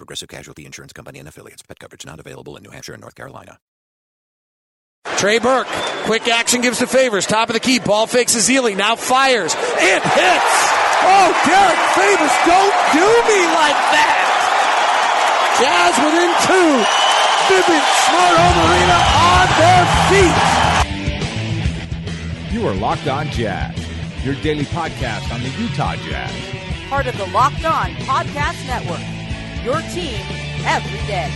Progressive Casualty Insurance Company and affiliates. Pet coverage not available in New Hampshire and North Carolina. Trey Burke, quick action gives the favors. Top of the key, ball fakes Ezeli, now fires. It hits! Oh, Derek Favors, don't do me like that! Jazz within two. Vivint Smart Home Arena on their feet. You are Locked On Jazz, your daily podcast on the Utah Jazz. Part of the Locked On Podcast Network. Your team every day.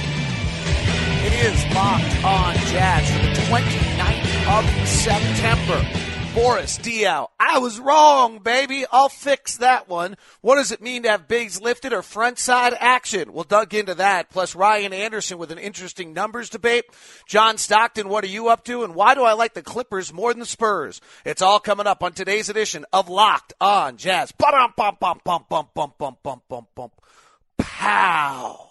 It is Locked On Jazz for the 29th of September. Boris Diaw, I was wrong, baby. I'll fix that one. What does it mean to have bigs lifted or front side action? We'll dug into that. Plus Ryan Anderson with an interesting numbers debate. John Stockton, what are you up to? And why do I like the Clippers more than the Spurs? It's all coming up on today's edition of Locked On Jazz. Bum bum bum bum bum bum bum bum bum bum. Pow.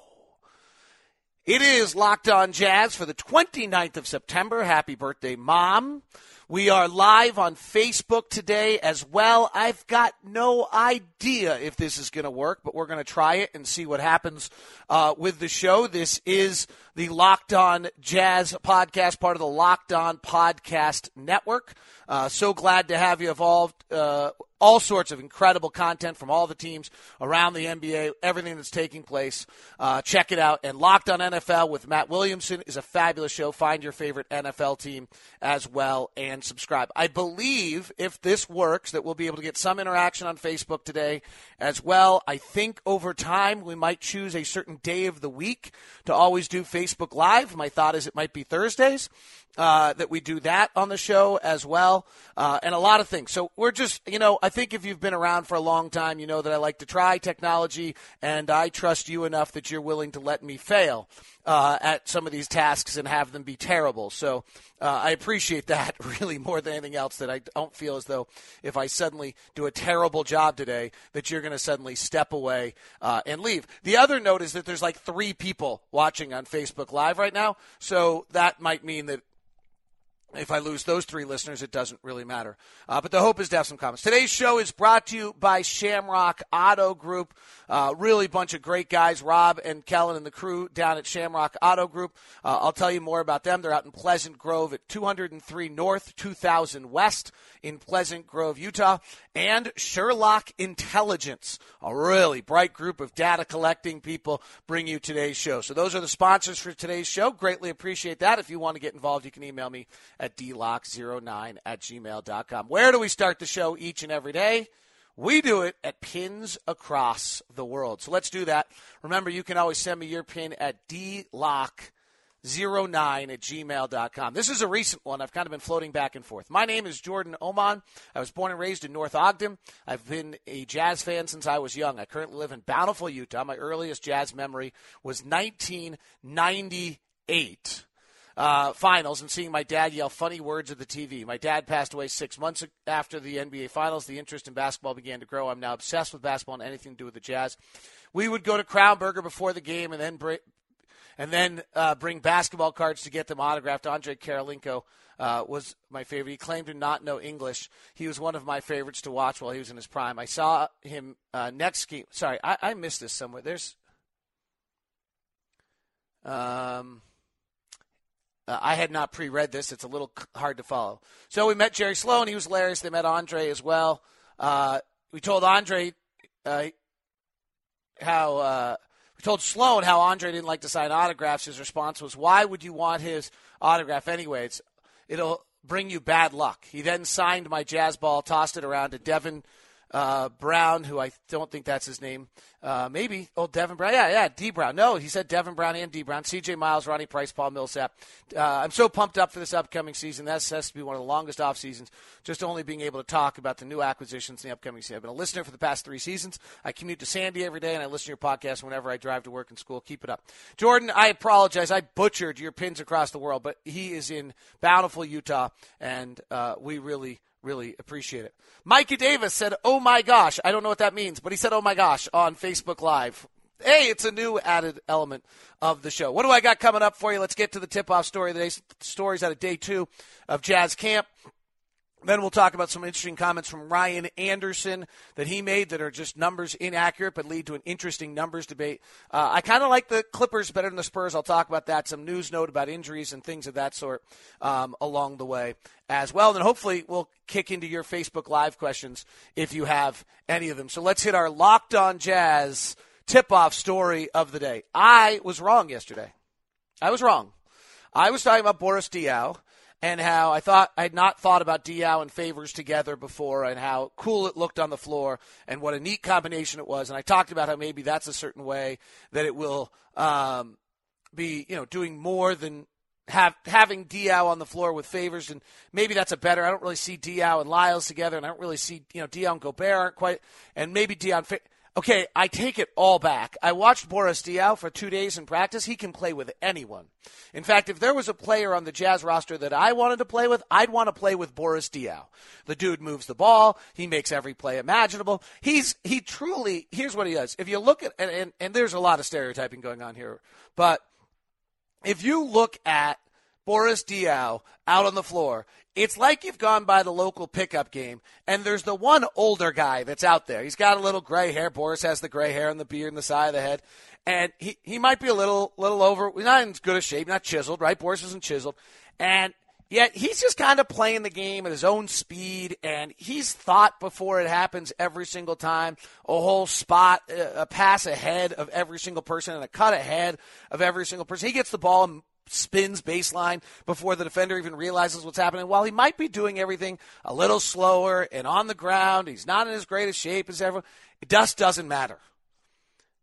It is Locked On Jazz for the 29th of September. Happy birthday, Mom. We are live on Facebook today as well. I've got no idea if this is going to work, but we're going to try it and see what happens uh, with the show. This is the Locked On Jazz podcast, part of the Locked On Podcast Network. Uh, so glad to have you involved. Uh, all sorts of incredible content from all the teams around the NBA, everything that's taking place. Uh, check it out. And Locked on NFL with Matt Williamson is a fabulous show. Find your favorite NFL team as well and subscribe. I believe if this works, that we'll be able to get some interaction on Facebook today as well. I think over time we might choose a certain day of the week to always do Facebook Live. My thought is it might be Thursdays uh, that we do that on the show as well, uh, and a lot of things. So we're just, you know, I think if you've been around for a long time, you know that I like to try technology, and I trust you enough that you're willing to let me fail uh, at some of these tasks and have them be terrible. So uh, I appreciate that really more than anything else. That I don't feel as though if I suddenly do a terrible job today, that you're going to suddenly step away uh, and leave. The other note is that there's like three people watching on Facebook Live right now, so that might mean that if I lose those three listeners, it doesn't really matter. Uh, but the hope is to have some comments. Today's show is brought to you by Shamrock Auto Group. Uh, really bunch of great guys, Rob and Kellen and the crew down at Shamrock Auto Group. Uh, I'll tell you more about them. They're out in Pleasant Grove at 203 North, 2000 West in Pleasant Grove, Utah. And Sherlock Intelligence, a really bright group of data collecting people, bring you today's show. So those are the sponsors for today's show. Greatly appreciate that. If you want to get involved, you can email me at dlock09 at gmail.com. Where do we start the show each and every day? We do it at pins across the world. So let's do that. Remember, you can always send me your pin at dlock09 at gmail.com. This is a recent one. I've kind of been floating back and forth. My name is Jordan Oman. I was born and raised in North Ogden. I've been a jazz fan since I was young. I currently live in Bountiful, Utah. My earliest jazz memory was 1998 uh, finals and seeing my dad yell funny words at the TV. My dad passed away six months after the NBA finals. The interest in basketball began to grow. I'm now obsessed with basketball and anything to do with the Jazz. We would go to Crown Burger before the game and then bring, and then uh, bring basketball cards to get them autographed. Andre Kirilenko uh, was my favorite. He claimed to not know English. He was one of my favorites to watch while he was in his prime. I saw him uh, next game. Sorry, I, I missed this somewhere. There's. Um, uh, I had not pre-read this. It's a little hard to follow. So we met Jerry Sloan. He was hilarious. They met Andre as well. Uh, we told Andre uh, how uh, we told Sloan how Andre didn't like to sign autographs. His response was, "Why would you want his autograph anyway? It's, it'll bring you bad luck." He then signed my jazz ball, tossed it around to Devin uh, Brown, who I don't think that's his name. Uh, maybe. Oh, Devin Brown. Yeah, yeah, D Brown. No, he said Devin Brown and D Brown. CJ Miles, Ronnie Price, Paul Millsap. Uh, I'm so pumped up for this upcoming season. That has to be one of the longest off seasons. Just only being able to talk about the new acquisitions in the upcoming season. I've been a listener for the past three seasons. I commute to Sandy every day, and I listen to your podcast whenever I drive to work and school. Keep it up, Jordan. I apologize. I butchered your pins across the world, but he is in bountiful Utah, and uh, we really Really appreciate it. Mikey Davis said, Oh my gosh. I don't know what that means, but he said, Oh my gosh on Facebook Live. Hey, it's a new added element of the show. What do I got coming up for you? Let's get to the tip off story of the day. Stories out of day two of Jazz Camp. Then we'll talk about some interesting comments from Ryan Anderson that he made that are just numbers inaccurate but lead to an interesting numbers debate. Uh, I kind of like the Clippers better than the Spurs. I'll talk about that. Some news note about injuries and things of that sort um, along the way as well. And then hopefully we'll kick into your Facebook Live questions if you have any of them. So let's hit our locked on jazz tip off story of the day. I was wrong yesterday. I was wrong. I was talking about Boris Diaw and how I thought I had not thought about Diaw and Favors together before, and how cool it looked on the floor, and what a neat combination it was. And I talked about how maybe that's a certain way that it will um, be, you know, doing more than have having Diaw on the floor with Favors, and maybe that's a better. I don't really see Diaw and Lyles together, and I don't really see you know Diaw and Gobert aren't quite, and maybe. And Okay, I take it all back. I watched Boris Diaw for two days in practice. He can play with anyone. In fact, if there was a player on the Jazz roster that I wanted to play with, I'd want to play with Boris Diaw. The dude moves the ball. He makes every play imaginable. He's he truly. Here's what he does. If you look at and and, and there's a lot of stereotyping going on here, but if you look at Boris Diaw out on the floor. It's like you've gone by the local pickup game, and there's the one older guy that's out there. He's got a little gray hair. Boris has the gray hair and the beard and the side of the head, and he he might be a little little over, He's not in as good a shape, not chiseled, right? Boris isn't chiseled, and Yet he's just kind of playing the game at his own speed, and he's thought before it happens every single time. A whole spot, a pass ahead of every single person, and a cut ahead of every single person. He gets the ball and spins baseline before the defender even realizes what's happening. While he might be doing everything a little slower and on the ground, he's not in as great a shape as ever. It just doesn't matter.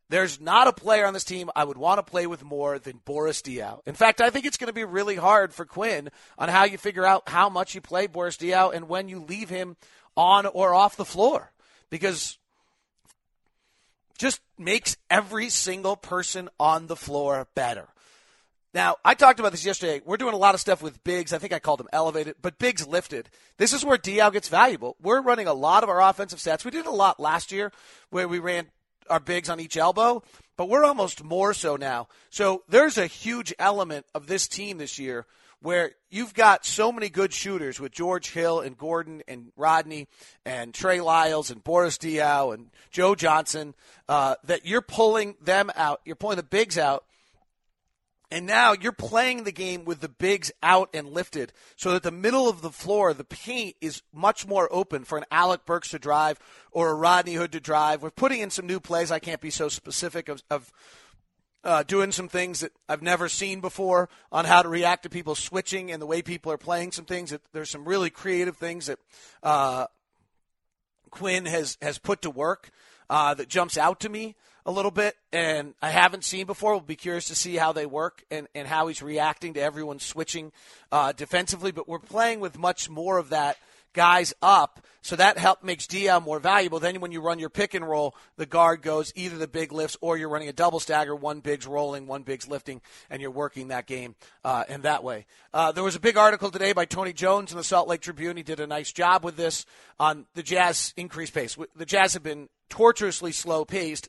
There's not a player on this team I would want to play with more than Boris Diaw. In fact, I think it's going to be really hard for Quinn on how you figure out how much you play Boris Diaw and when you leave him on or off the floor because just makes every single person on the floor better. Now, I talked about this yesterday. We're doing a lot of stuff with bigs. I think I called them elevated, but bigs lifted. This is where Diaw gets valuable. We're running a lot of our offensive sets. We did a lot last year where we ran our bigs on each elbow, but we're almost more so now. So there's a huge element of this team this year where you've got so many good shooters with George Hill and Gordon and Rodney and Trey Lyles and Boris Diaw and Joe Johnson uh, that you're pulling them out. You're pulling the bigs out and now you're playing the game with the bigs out and lifted so that the middle of the floor, the paint is much more open for an Alec Burks to drive or a Rodney Hood to drive. We're putting in some new plays. I can't be so specific of, of uh, doing some things that I've never seen before on how to react to people switching and the way people are playing some things. That there's some really creative things that uh, Quinn has, has put to work uh, that jumps out to me a little bit, and I haven't seen before. We'll be curious to see how they work and, and how he's reacting to everyone switching uh, defensively. But we're playing with much more of that guys up, so that help makes Diaw more valuable. Then when you run your pick and roll, the guard goes either the big lifts or you're running a double stagger, one big's rolling, one big's lifting, and you're working that game uh, in that way. Uh, there was a big article today by Tony Jones in the Salt Lake Tribune. He did a nice job with this on the Jazz increased pace. The Jazz have been torturously slow paced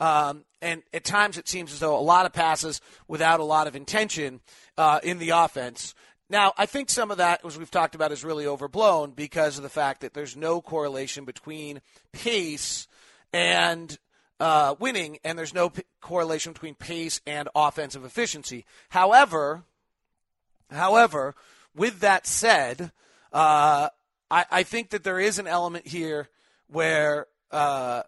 um, and at times it seems as though a lot of passes without a lot of intention uh, in the offense. Now, I think some of that, as we've talked about, is really overblown because of the fact that there's no correlation between pace and uh, winning, and there's no p- correlation between pace and offensive efficiency. However, however, with that said, uh, I, I, think that there is an element here where uh,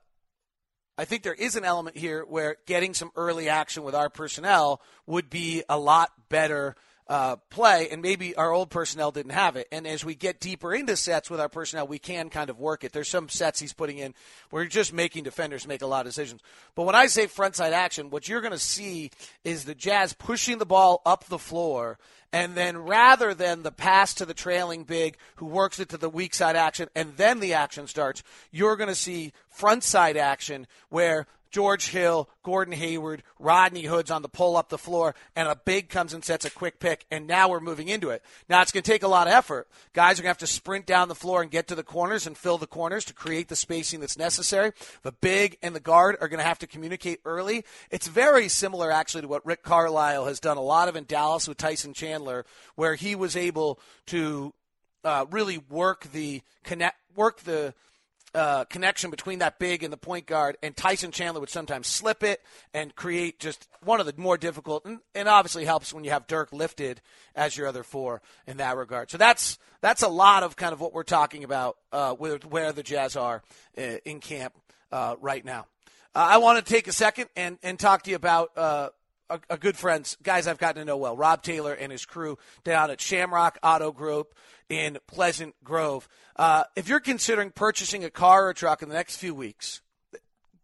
I think there is an element here where getting some early action with our personnel would be a lot better uh, play, and maybe our old personnel didn't have it. And as we get deeper into sets with our personnel, we can kind of work it. There's some sets he's putting in where you're just making defenders make a lot of decisions. But when I say frontside action, what you're going to see is the Jazz pushing the ball up the floor. And then rather than the pass to the trailing big who works it to the weak side action and then the action starts, you're going to see front side action where George Hill, Gordon Hayward, Rodney Hood's on the pull up the floor, and a big comes and sets a quick pick, and now we're moving into it. Now it's going to take a lot of effort. Guys are going to have to sprint down the floor and get to the corners and fill the corners to create the spacing that's necessary. The big and the guard are going to have to communicate early. It's very similar, actually, to what Rick Carlisle has done a lot of in Dallas with Tyson Chandler, where he was able to uh, really work the connect, work the uh, connection between that big and the point guard, and Tyson Chandler would sometimes slip it and create just one of the more difficult, and, and obviously helps when you have Dirk lifted as your other four in that regard. So that's that's a lot of kind of what we're talking about uh, with where the Jazz are uh, in camp uh, right now. Uh, I want to take a second and, and talk to you about uh, a, a, good friends, guys I've gotten to know well, Rob Taylor and his crew down at Shamrock Auto Group in Pleasant Grove. Uh, if you're considering purchasing a car or a truck in the next few weeks,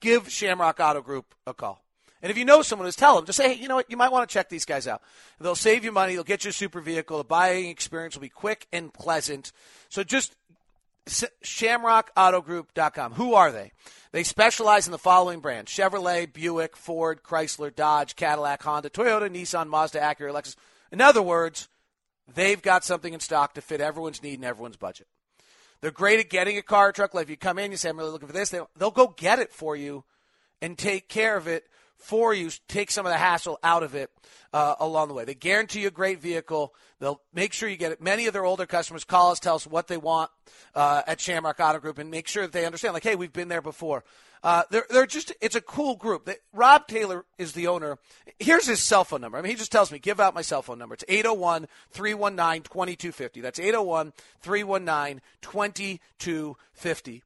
give Shamrock Auto Group a call. And if you know someone, just tell them. Just say, hey, you know what? You might want to check these guys out. They'll save you money. They'll get you a super vehicle. The buying experience will be quick and pleasant. So just shamrockautogroup.com. Who are they? They specialize in the following brands Chevrolet, Buick, Ford, Chrysler, Dodge, Cadillac, Honda, Toyota, Nissan, Mazda, Acura, Lexus. In other words, they've got something in stock to fit everyone's need and everyone's budget. They're great at getting a car or truck. Like if you come in, you say, I'm really looking for this, they'll, they'll go get it for you and take care of it for you, take some of the hassle out of it uh, along the way. They guarantee you a great vehicle. They'll make sure you get it. Many of their older customers call us, tell us what they want uh, at Shamrock Auto Group, and make sure that they understand, like, hey, we've been there before. Uh, they're, they're just, it's a cool group. They, Rob Taylor is the owner. Here's his cell phone number. I mean, he just tells me, give out my cell phone number. It's 801 319 2250. That's 801 319 2250.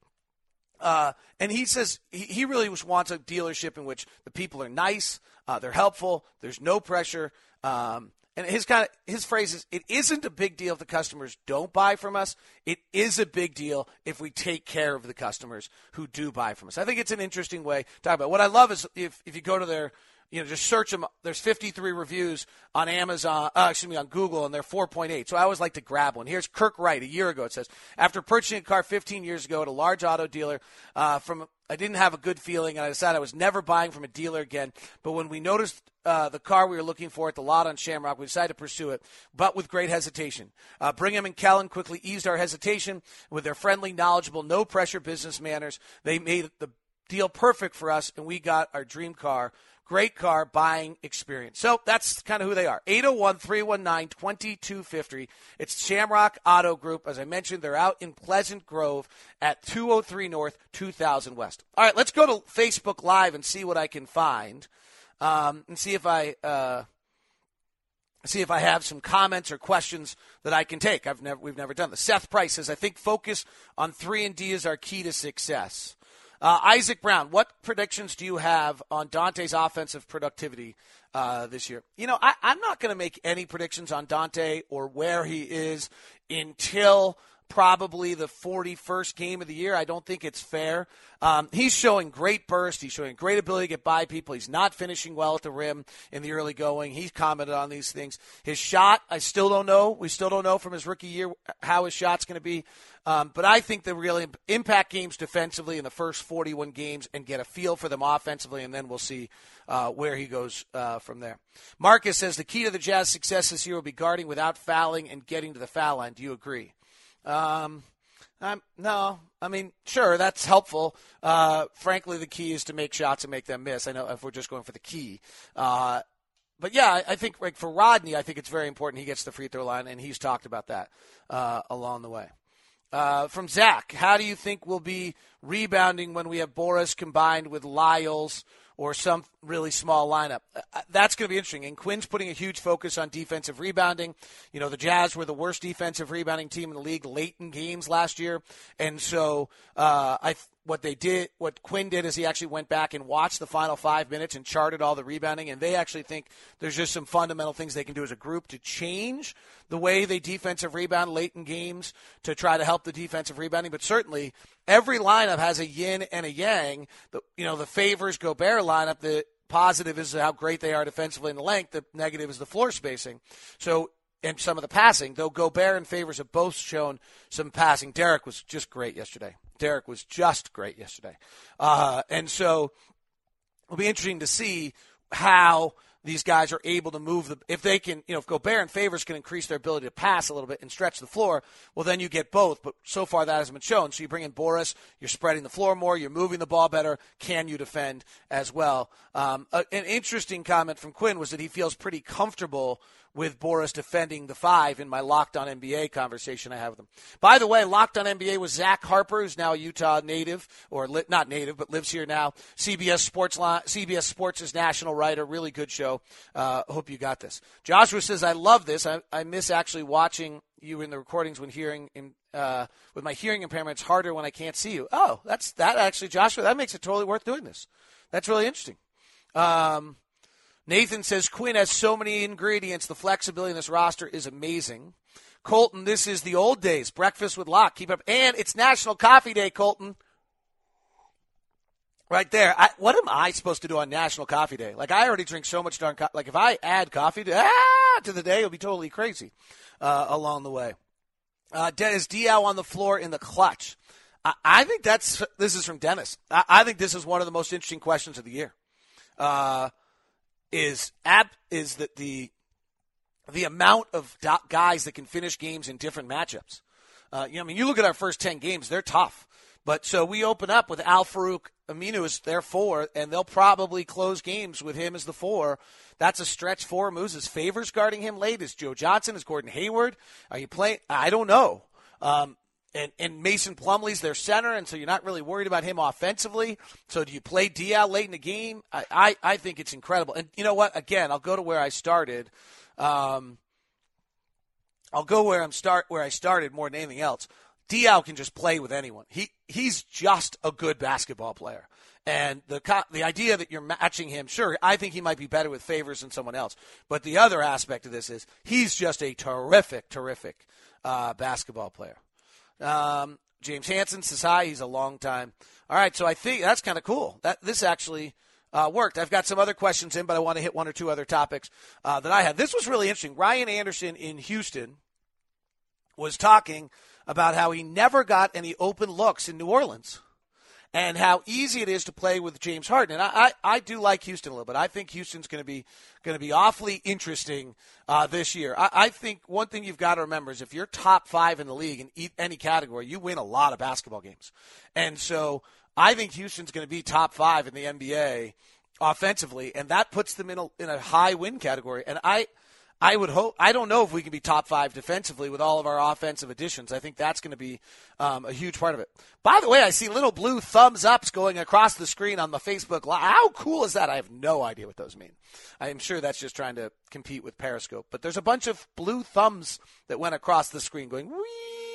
Uh, and he says he, he really wants a dealership in which the people are nice, uh, they're helpful, there's no pressure. Um, and his kind of his phrase is, "It isn't a big deal if the customers don't buy from us. It is a big deal if we take care of the customers who do buy from us." I think it's an interesting way to talk about. It. What I love is if if you go to their you know, just search them. There's 53 reviews on Amazon, uh, excuse me, on Google, and they're 4.8. So I always like to grab one. Here's Kirk Wright. A year ago, it says, after purchasing a car 15 years ago at a large auto dealer, uh, from I didn't have a good feeling, and I decided I was never buying from a dealer again. But when we noticed uh, the car we were looking for at the lot on Shamrock, we decided to pursue it, but with great hesitation. Uh, Brigham and Kellen quickly eased our hesitation with their friendly, knowledgeable, no pressure business manners. They made the deal perfect for us, and we got our dream car Great car buying experience. So that's kind of who they are. 801 319 2250. It's Shamrock Auto Group. As I mentioned, they're out in Pleasant Grove at 203 North, 2000 West. All right, let's go to Facebook Live and see what I can find um, and see if I. Uh, see if I have some comments or questions that I can take. I've never, we've never done this. Seth Price says, I think focus on three and D is our key to success. Uh, Isaac Brown, what predictions do you have on Dante's offensive productivity uh, this year? You know, I, I'm not going to make any predictions on Dante or where he is until probably the 41st game of the year. I don't think it's fair. Um, he's showing great burst. He's showing great ability to get by people. He's not finishing well at the rim in the early going. He's commented on these things. His shot, I still don't know. We still don't know from his rookie year how his shot's going to be. Um, but I think the real impact games defensively in the first 41 games and get a feel for them offensively, and then we'll see uh, where he goes uh, from there. Marcus says the key to the Jazz success this year will be guarding without fouling and getting to the foul line. Do you agree? Um, um, no, I mean, sure, that's helpful. Uh, frankly, the key is to make shots and make them miss. I know if we're just going for the key. Uh, but yeah, I think like for Rodney, I think it's very important he gets the free throw line, and he's talked about that uh, along the way. Uh, from Zach, how do you think we'll be rebounding when we have Boris combined with Lyles or some really small lineup. Uh, uh, that's going to be interesting. And Quinn's putting a huge focus on defensive rebounding. You know, the Jazz were the worst defensive rebounding team in the league late in games last year, and so uh, I what they did, what Quinn did is he actually went back and watched the final five minutes and charted all the rebounding. And they actually think there's just some fundamental things they can do as a group to change the way they defensive rebound late in games to try to help the defensive rebounding. But certainly, every lineup has a yin and a yang. The, you know, the favors Gobert lineup. The positive is how great they are defensively in the length. The negative is the floor spacing. So and some of the passing, though Gobert and Favors have both shown some passing. Derek was just great yesterday. Derek was just great yesterday. Uh, and so it'll be interesting to see how these guys are able to move the if they can you know if Gobert and Favors can increase their ability to pass a little bit and stretch the floor, well then you get both. But so far that hasn't been shown. So you bring in Boris, you're spreading the floor more, you're moving the ball better. Can you defend as well? Um, a, an interesting comment from Quinn was that he feels pretty comfortable with Boris defending the five in my Locked On NBA conversation I have with him. By the way, Locked On NBA was Zach Harper, who's now a Utah native, or li- not native, but lives here now. CBS Sports, CBS Sports' is national writer. Really good show. Uh, hope you got this. Joshua says, I love this. I, I miss actually watching you in the recordings when hearing in, uh, with my hearing impairment. It's harder when I can't see you. Oh, that's that actually, Joshua. That makes it totally worth doing this. That's really interesting. Um, Nathan says Quinn has so many ingredients. The flexibility in this roster is amazing. Colton, this is the old days. Breakfast with Locke. Keep up. And it's National Coffee Day, Colton. Right there. I, what am I supposed to do on National Coffee Day? Like, I already drink so much darn coffee. Like, if I add coffee to, ah, to the day, it'll be totally crazy uh, along the way. Uh, Dennis Diaw on the floor in the clutch. I, I think that's, this is from Dennis. I, I, think this is one of the most interesting questions of the year. Uh, is ab is that the the amount of guys that can finish games in different matchups. Uh, you know, I mean, you look at our first ten games; they're tough. But so we open up with Al-Farouq Aminu as their four, and they'll probably close games with him as the four. That's a stretch for Moves. Is Favors guarding him late? Is Joe Johnson? Is Gordon Hayward? Are you playing? I don't know. Um, and, and Mason Plumlee's their center, and so you're not really worried about him offensively. So do you play Diaw late in the game? I, I, I think it's incredible. And you know what? Again, I'll go to where I started. Um, I'll go where I'm start where I started more than anything else. Diaw can just play with anyone. He he's just a good basketball player. And the the idea that you're matching him, sure, I think he might be better with favors than someone else. But the other aspect of this is he's just a terrific, terrific uh, basketball player. Um, James Hanson says hi. He's a long time. All right, so I think that's kind of cool. That this actually uh, worked. I've got some other questions in, but I want to hit one or two other topics uh, that I had. This was really interesting. Ryan Anderson in Houston was talking about how he never got any open looks in New Orleans and how easy it is to play with James Harden. And I, I, I do like Houston a little bit. I think Houston's going to be going to be awfully interesting uh, this year. I, I think one thing you've got to remember is if you're top five in the league in any category, you win a lot of basketball games. And so I think Houston's going to be top five in the NBA offensively, and that puts them in a, in a high win category. And I – I would hope. I don't know if we can be top five defensively with all of our offensive additions. I think that's going to be um, a huge part of it. By the way, I see little blue thumbs ups going across the screen on the Facebook. How cool is that? I have no idea what those mean. I am sure that's just trying to compete with Periscope. But there's a bunch of blue thumbs that went across the screen going wee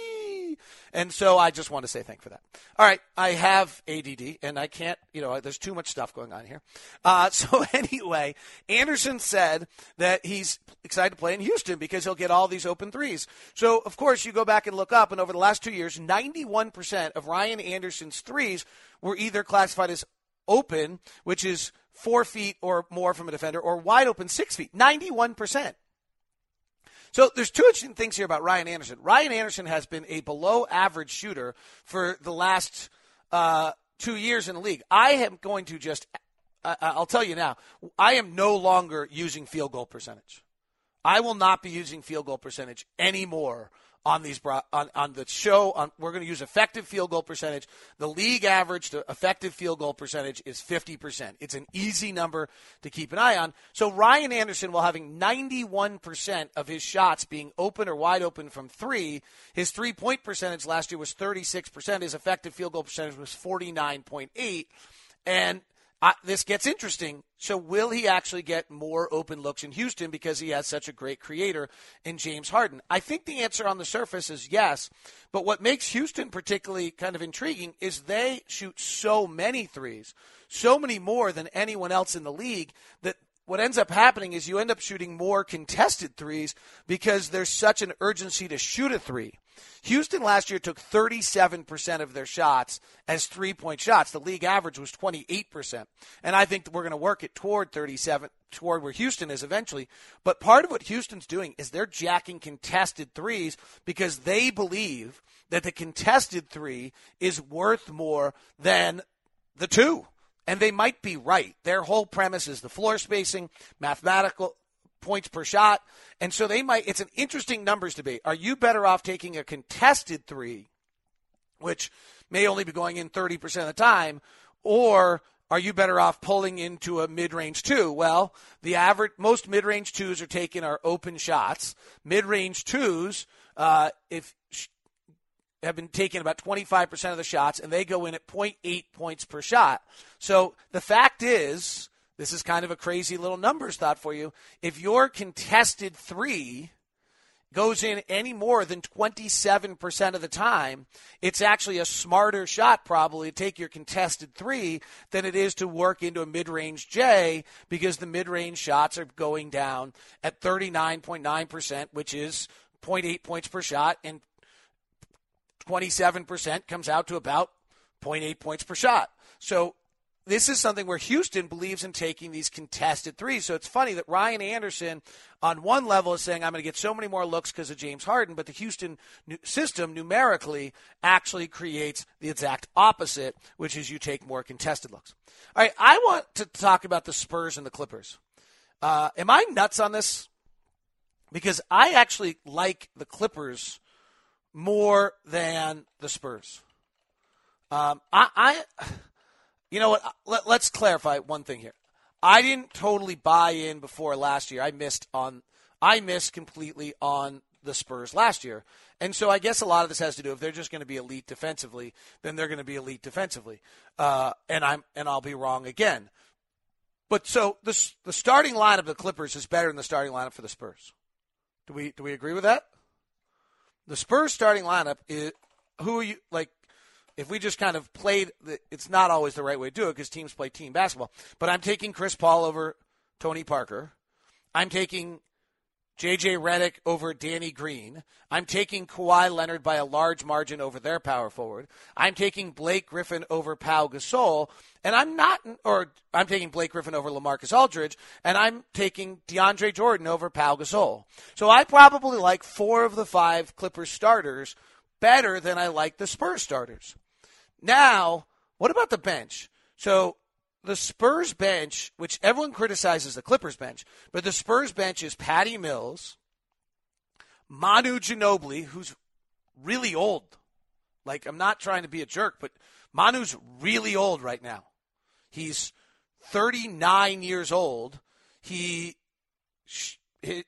and so I just want to say thank for that. All right, I have ADD, and I can't, you know, there's too much stuff going on here. Uh, so anyway, Anderson said that he's excited to play in Houston because he'll get all these open threes. So, of course, you go back and look up, and over the last two years, 91% of Ryan Anderson's threes were either classified as open, which is four feet or more from a defender, or wide open six feet. 91%. So there's two interesting things here about Ryan Anderson. Ryan Anderson has been a below average shooter for the last uh, two years in the league. I am going to just, uh, I'll tell you now, I am no longer using field goal percentage. I will not be using field goal percentage anymore on these on, on the show. On, we're going to use effective field goal percentage. The league average to effective field goal percentage is 50%. It's an easy number to keep an eye on. So Ryan Anderson, while having 91% of his shots being open or wide open from three, his three point percentage last year was 36%. His effective field goal percentage was 49.8. And I, this gets interesting. So, will he actually get more open looks in Houston because he has such a great creator in James Harden? I think the answer on the surface is yes. But what makes Houston particularly kind of intriguing is they shoot so many threes, so many more than anyone else in the league, that what ends up happening is you end up shooting more contested threes because there's such an urgency to shoot a three. Houston last year took 37% of their shots as three point shots. The league average was 28%. And I think we're going to work it toward 37, toward where Houston is eventually. But part of what Houston's doing is they're jacking contested threes because they believe that the contested three is worth more than the two. And they might be right. Their whole premise is the floor spacing, mathematical points per shot. And so they might, it's an interesting numbers debate. Are you better off taking a contested three, which may only be going in 30% of the time, or are you better off pulling into a mid-range two? Well, the average, most mid-range twos are taken are open shots. Mid-range twos, uh, if have been taking about 25% of the shots, and they go in at 0.8 points per shot. So the fact is, this is kind of a crazy little numbers thought for you. If your contested three goes in any more than 27% of the time, it's actually a smarter shot probably to take your contested three than it is to work into a mid range J because the mid range shots are going down at 39.9%, which is 0.8 points per shot, and 27% comes out to about 0.8 points per shot. So this is something where Houston believes in taking these contested threes. So it's funny that Ryan Anderson, on one level, is saying, I'm going to get so many more looks because of James Harden, but the Houston system numerically actually creates the exact opposite, which is you take more contested looks. All right, I want to talk about the Spurs and the Clippers. Uh, am I nuts on this? Because I actually like the Clippers more than the Spurs. Um, I, I you know what? Let, let's clarify one thing here. I didn't totally buy in before last year. I missed on I missed completely on the Spurs last year. And so I guess a lot of this has to do if they're just going to be elite defensively, then they're going to be elite defensively. Uh, and I'm and I'll be wrong again. But so the the starting lineup of the Clippers is better than the starting lineup for the Spurs. Do we do we agree with that? The Spurs starting lineup is who are you like if we just kind of played, it's not always the right way to do it because teams play team basketball. But I'm taking Chris Paul over Tony Parker. I'm taking J.J. Redick over Danny Green. I'm taking Kawhi Leonard by a large margin over their power forward. I'm taking Blake Griffin over Pau Gasol. And I'm not, or I'm taking Blake Griffin over Lamarcus Aldridge, and I'm taking DeAndre Jordan over Pau Gasol. So I probably like four of the five Clippers starters better than I like the Spurs starters. Now, what about the bench? So the Spurs bench, which everyone criticizes the Clippers bench, but the Spurs bench is Patty Mills, Manu Ginobili, who's really old. Like, I'm not trying to be a jerk, but Manu's really old right now. He's 39 years old. He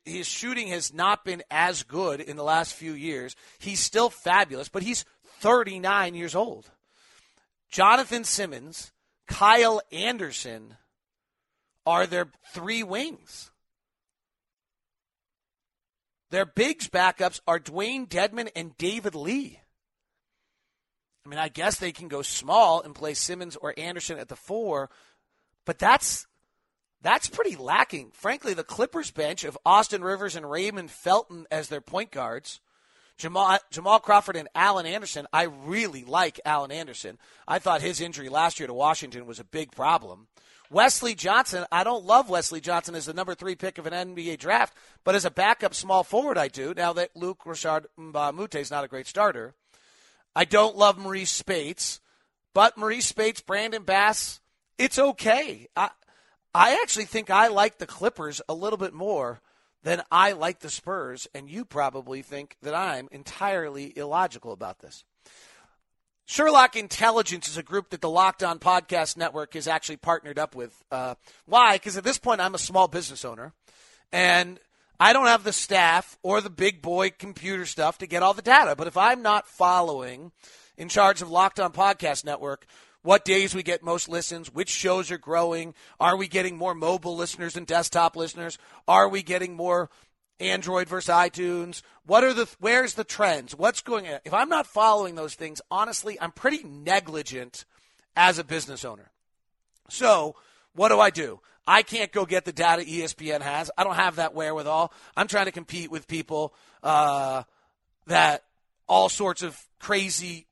his shooting has not been as good in the last few years. He's still fabulous, but he's 39 years old. Jonathan Simmons, Kyle Anderson are their three wings. Their bigs backups are Dewayne Dedmon and David Lee. I mean, I guess they can go small and play Simmons or Anderson at the four, but that's that's pretty lacking. Frankly, the Clippers bench of Austin Rivers and Raymond Felton as their point guards Jamal, Jamal Crawford and Alan Anderson. I really like Alan Anderson. I thought his injury last year to Washington was a big problem. Wesley Johnson, I don't love Wesley Johnson as the number three pick of an NBA draft, but as a backup small forward, I do. Now that Luc Richard Mbah is not a great starter. I don't love Marreese Speights, but Marreese Speights, Brandon Bass, it's okay. I, I actually think I like the Clippers a little bit more then I like the Spurs, and you probably think that I'm entirely illogical about this. Sherlock Intelligence is a group that the Locked On Podcast Network has actually partnered up with. Uh, why? Because at this point, I'm a small business owner, and I don't have the staff or the big boy computer stuff to get all the data. But if I'm not following in charge of Locked On Podcast Network, what days we get most listens, which shows are growing. Are we getting more mobile listeners and desktop listeners? Are we getting more Android versus iTunes? What are the where's the trends? What's going on? If I'm not following those things, honestly, I'm pretty negligent as a business owner. So, what do I do? I can't go get the data ESPN has. I don't have that wherewithal. I'm trying to compete with people uh, that all sorts of crazy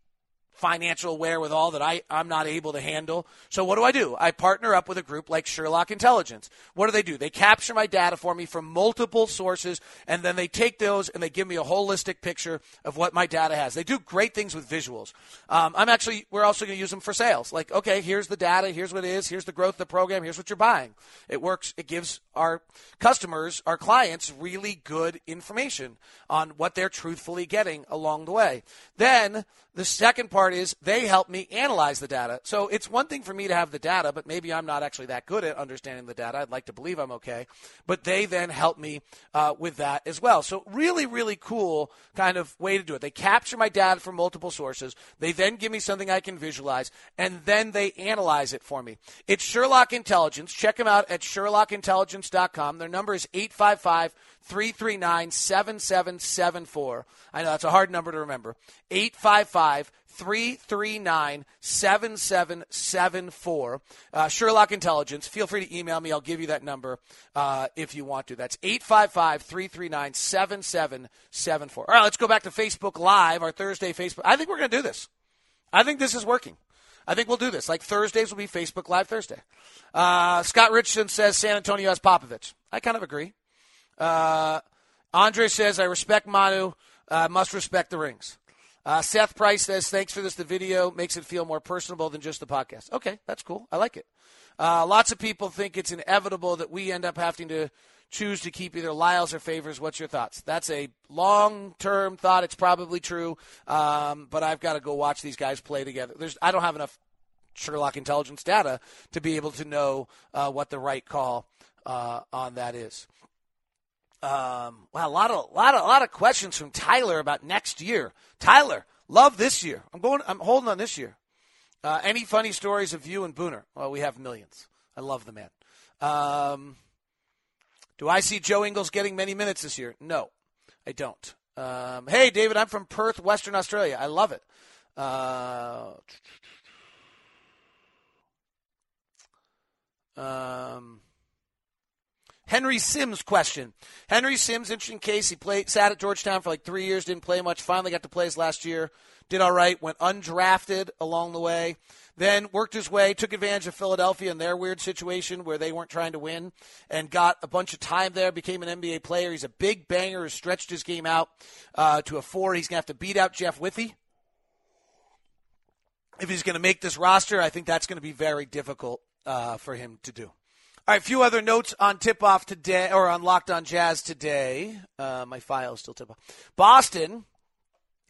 financial wherewithal that I, I'm not able to handle. So what do I do? I partner up with a group like Sherlock Intelligence. What do they do? They capture my data for me from multiple sources, and then they take those and they give me a holistic picture of what my data has. They do great things with visuals. Um, I'm actually, we're also going to use them for sales. Like, okay, here's the data, here's what it is, here's the growth of the program, here's what you're buying. It works, it gives our customers, our clients, really good information on what they're truthfully getting along the way. Then the second part is they help me analyze the data. So it's one thing for me to have the data, but maybe I'm not actually that good at understanding the data. I'd like to believe I'm okay. But they then help me uh, with that as well. So really, really cool kind of way to do it. They capture my data from multiple sources. They then give me something I can visualize, and then they analyze it for me. It's Sherlock Intelligence. Check them out at SherlockIntelligence.com. Their number is 855- 339 7774. I know that's a hard number to remember. 855 339 7774. Uh, Sherlock Intelligence. Feel free to email me. I'll give you that number uh, if you want to. That's 855 339 7774. All right, let's go back to Facebook Live, our Thursday Facebook. I think we're going to do this. I think this is working. I think we'll do this. Like Thursdays will be Facebook Live Thursday. Uh, Scott Richardson says San Antonio has Popovich. I kind of agree. Uh, Andre says, I respect Manu, uh, must respect the rings. Uh, Seth Price says, thanks for this. The video makes it feel more personable than just the podcast. Okay, that's cool. I like it. Uh, lots of people think it's inevitable that we end up having to choose to keep either Lyles or Favors. What's your thoughts? That's a long term thought. It's probably true, um, but I've got to go watch these guys play together. There's, I don't have enough Sherlock intelligence data to be able to know uh, what the right call uh, on that is. Um, wow, a lot of lot of lot of questions from Tyler about next year. Tyler, love this year. I'm going. I'm holding on this year. Uh, any funny stories of you and Booner? Well, we have millions. I love the man. Um, do I see Joe Ingles getting many minutes this year? No, I don't. Um, hey, David, I'm from Perth, Western Australia. I love it. Uh, um, Henry Sims question. Henry Sims, interesting case. He played, sat at Georgetown for like three years, didn't play much. Finally got to play his last year. Did all right. Went undrafted along the way. Then worked his way, took advantage of Philadelphia and their weird situation where they weren't trying to win, and got a bunch of time there. Became an NBA player. He's a big banger. Has stretched his game out uh, to a four. He's gonna have to beat out Jeff Withey. If he's going to make this roster, I think that's going to be very difficult uh, for him to do. All right, a few other notes on tip off today, or on Locked on Jazz today. Uh, my file is still tip off. Boston,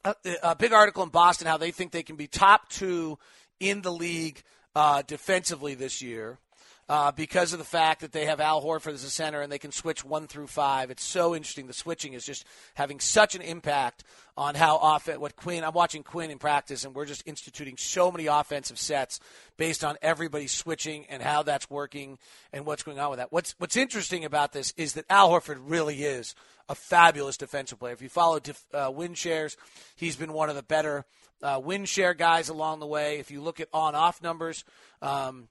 a, a, big article in Boston how they think they can be top two in the league uh, defensively this year uh, because of the fact that they have Al Horford as a center and they can switch one through five. It's so interesting. The switching is just having such an impact on how often what Quinn. I'm watching Quinn in practice, and we're just instituting so many offensive sets based on everybody switching and how that's working and what's going on with that. What's What's interesting about this is that Al Horford really is a fabulous defensive player. If you follow uh, win shares, he's been one of the better uh, win share guys along the way. If you look at on off numbers. Um,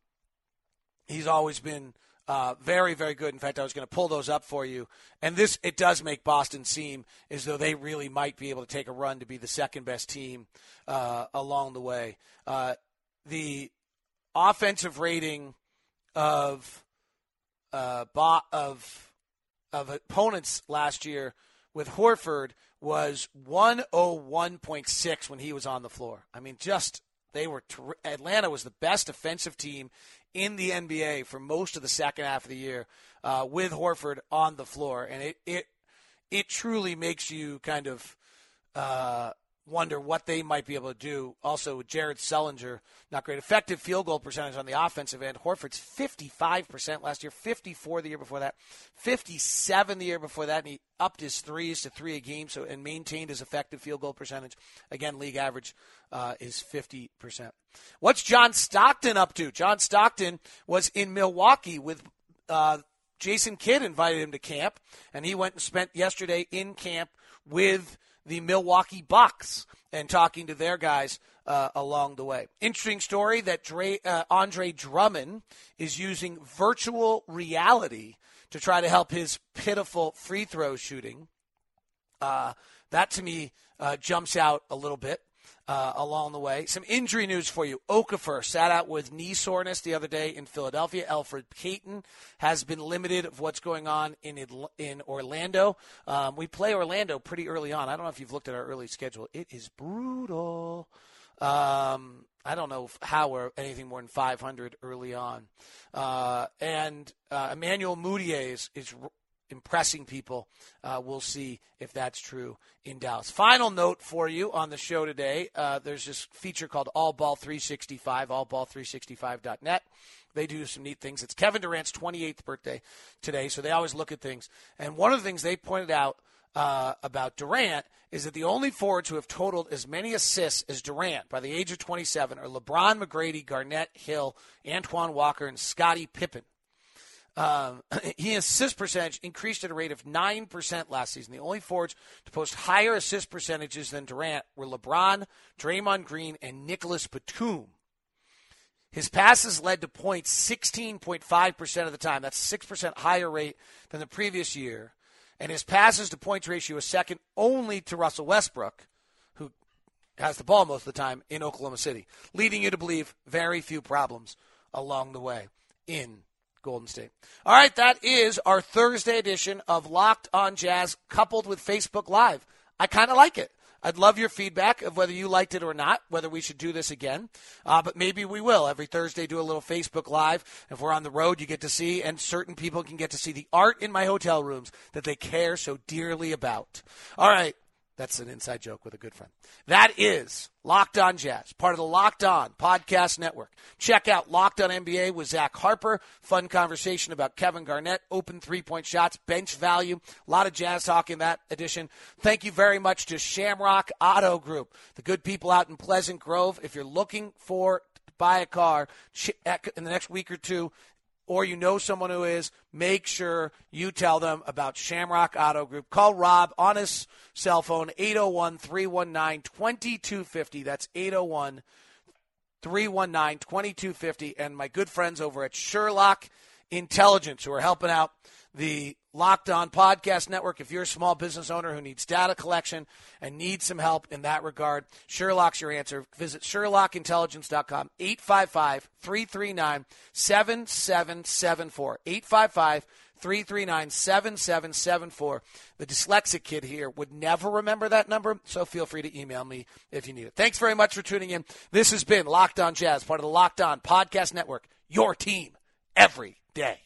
he's always been uh, very, very good. In fact, I was going to pull those up for you. And this, it does make Boston seem as though they really might be able to take a run to be the second best team uh, along the way. Uh, the offensive rating of uh, of of opponents last year with Horford was 101.6 when he was on the floor. I mean, just they were ter- Atlanta was the best offensive team in the NBA for most of the second half of the year uh, with Horford on the floor, and it it it truly makes you kind of uh, wonder what they might be able to do. Also, with Jared Sullinger, not great. Effective field goal percentage on the offensive end. Horford's 55% last year, 54 the year before that, 57 the year before that, and he upped his threes to three a game so and maintained his effective field goal percentage. Again, league average uh, is 50%. What's John Stockton up to? John Stockton was in Milwaukee with uh, Jason Kidd invited him to camp, and he went and spent yesterday in camp with the Milwaukee Bucks and talking to their guys uh, along the way. Interesting story that Dre, uh, Andre Drummond is using virtual reality to try to help his pitiful free throw shooting. Uh, that to me uh, jumps out a little bit uh, along the way. Some injury news for you. Okafor sat out with knee soreness the other day in Philadelphia. Elfrid Payton has been limited of what's going on in in Orlando. Um, we play Orlando pretty early on. I don't know if you've looked at our early schedule. It is brutal. Um, I don't know how we're anything more than 500 early on. Uh, and uh, Emmanuel Mudiay is, is impressing people. Uh, we'll see if that's true in Dallas. Final note for you on the show today uh, there's this feature called All Ball 365, allball365.net. They do some neat things. It's Kevin Durant's 28th birthday today, so they always look at things. And one of the things they pointed out uh, about Durant is that the only forwards who have totaled as many assists as Durant by the age of 27 are LeBron, McGrady, Garnett, Hill, Antoine Walker, and Scottie Pippen. Um, his assist percentage increased at a rate of 9% last season. The only forwards to post higher assist percentages than Durant were LeBron, Draymond Green, and Nicolas Batum. His passes led to points 16.5% of the time. That's 6% higher rate than the previous year. And his passes to points ratio is second only to Russell Westbrook, who has the ball most of the time in Oklahoma City, leading you to believe very few problems along the way in Golden State. All right, that is our Thursday edition of Locked on Jazz coupled with Facebook Live. I kind of like it. I'd love your feedback of whether you liked it or not, whether we should do this again. Uh, but maybe we will. Every Thursday, do a little Facebook Live. If we're on the road, you get to see, and certain people can get to see the art in my hotel rooms that they care so dearly about. All right. That's an inside joke with a good friend. That is Locked On Jazz, part of the Locked On Podcast Network. Check out Locked On NBA with Zach Harper. Fun conversation about Kevin Garnett, open three point shots, bench value. A lot of jazz talk in that edition. Thank you very much to Shamrock Auto Group, the good people out in Pleasant Grove. If you're looking for to buy a car in the next week or two, or you know someone who is, make sure you tell them about Shamrock Auto Group. Call Rob on his cell phone, 801 319 2250. That's 801 319 2250. And my good friends over at Sherlock Intelligence who are helping out the Locked On Podcast Network. If you're a small business owner who needs data collection and needs some help in that regard, Sherlock's your answer. Visit SherlockIntelligence.com, 855 339 7774. 855 339 7774. The dyslexic kid here would never remember that number, so feel free to email me if you need it. Thanks very much for tuning in. This has been Locked On Jazz, part of the Locked On Podcast Network, your team every day.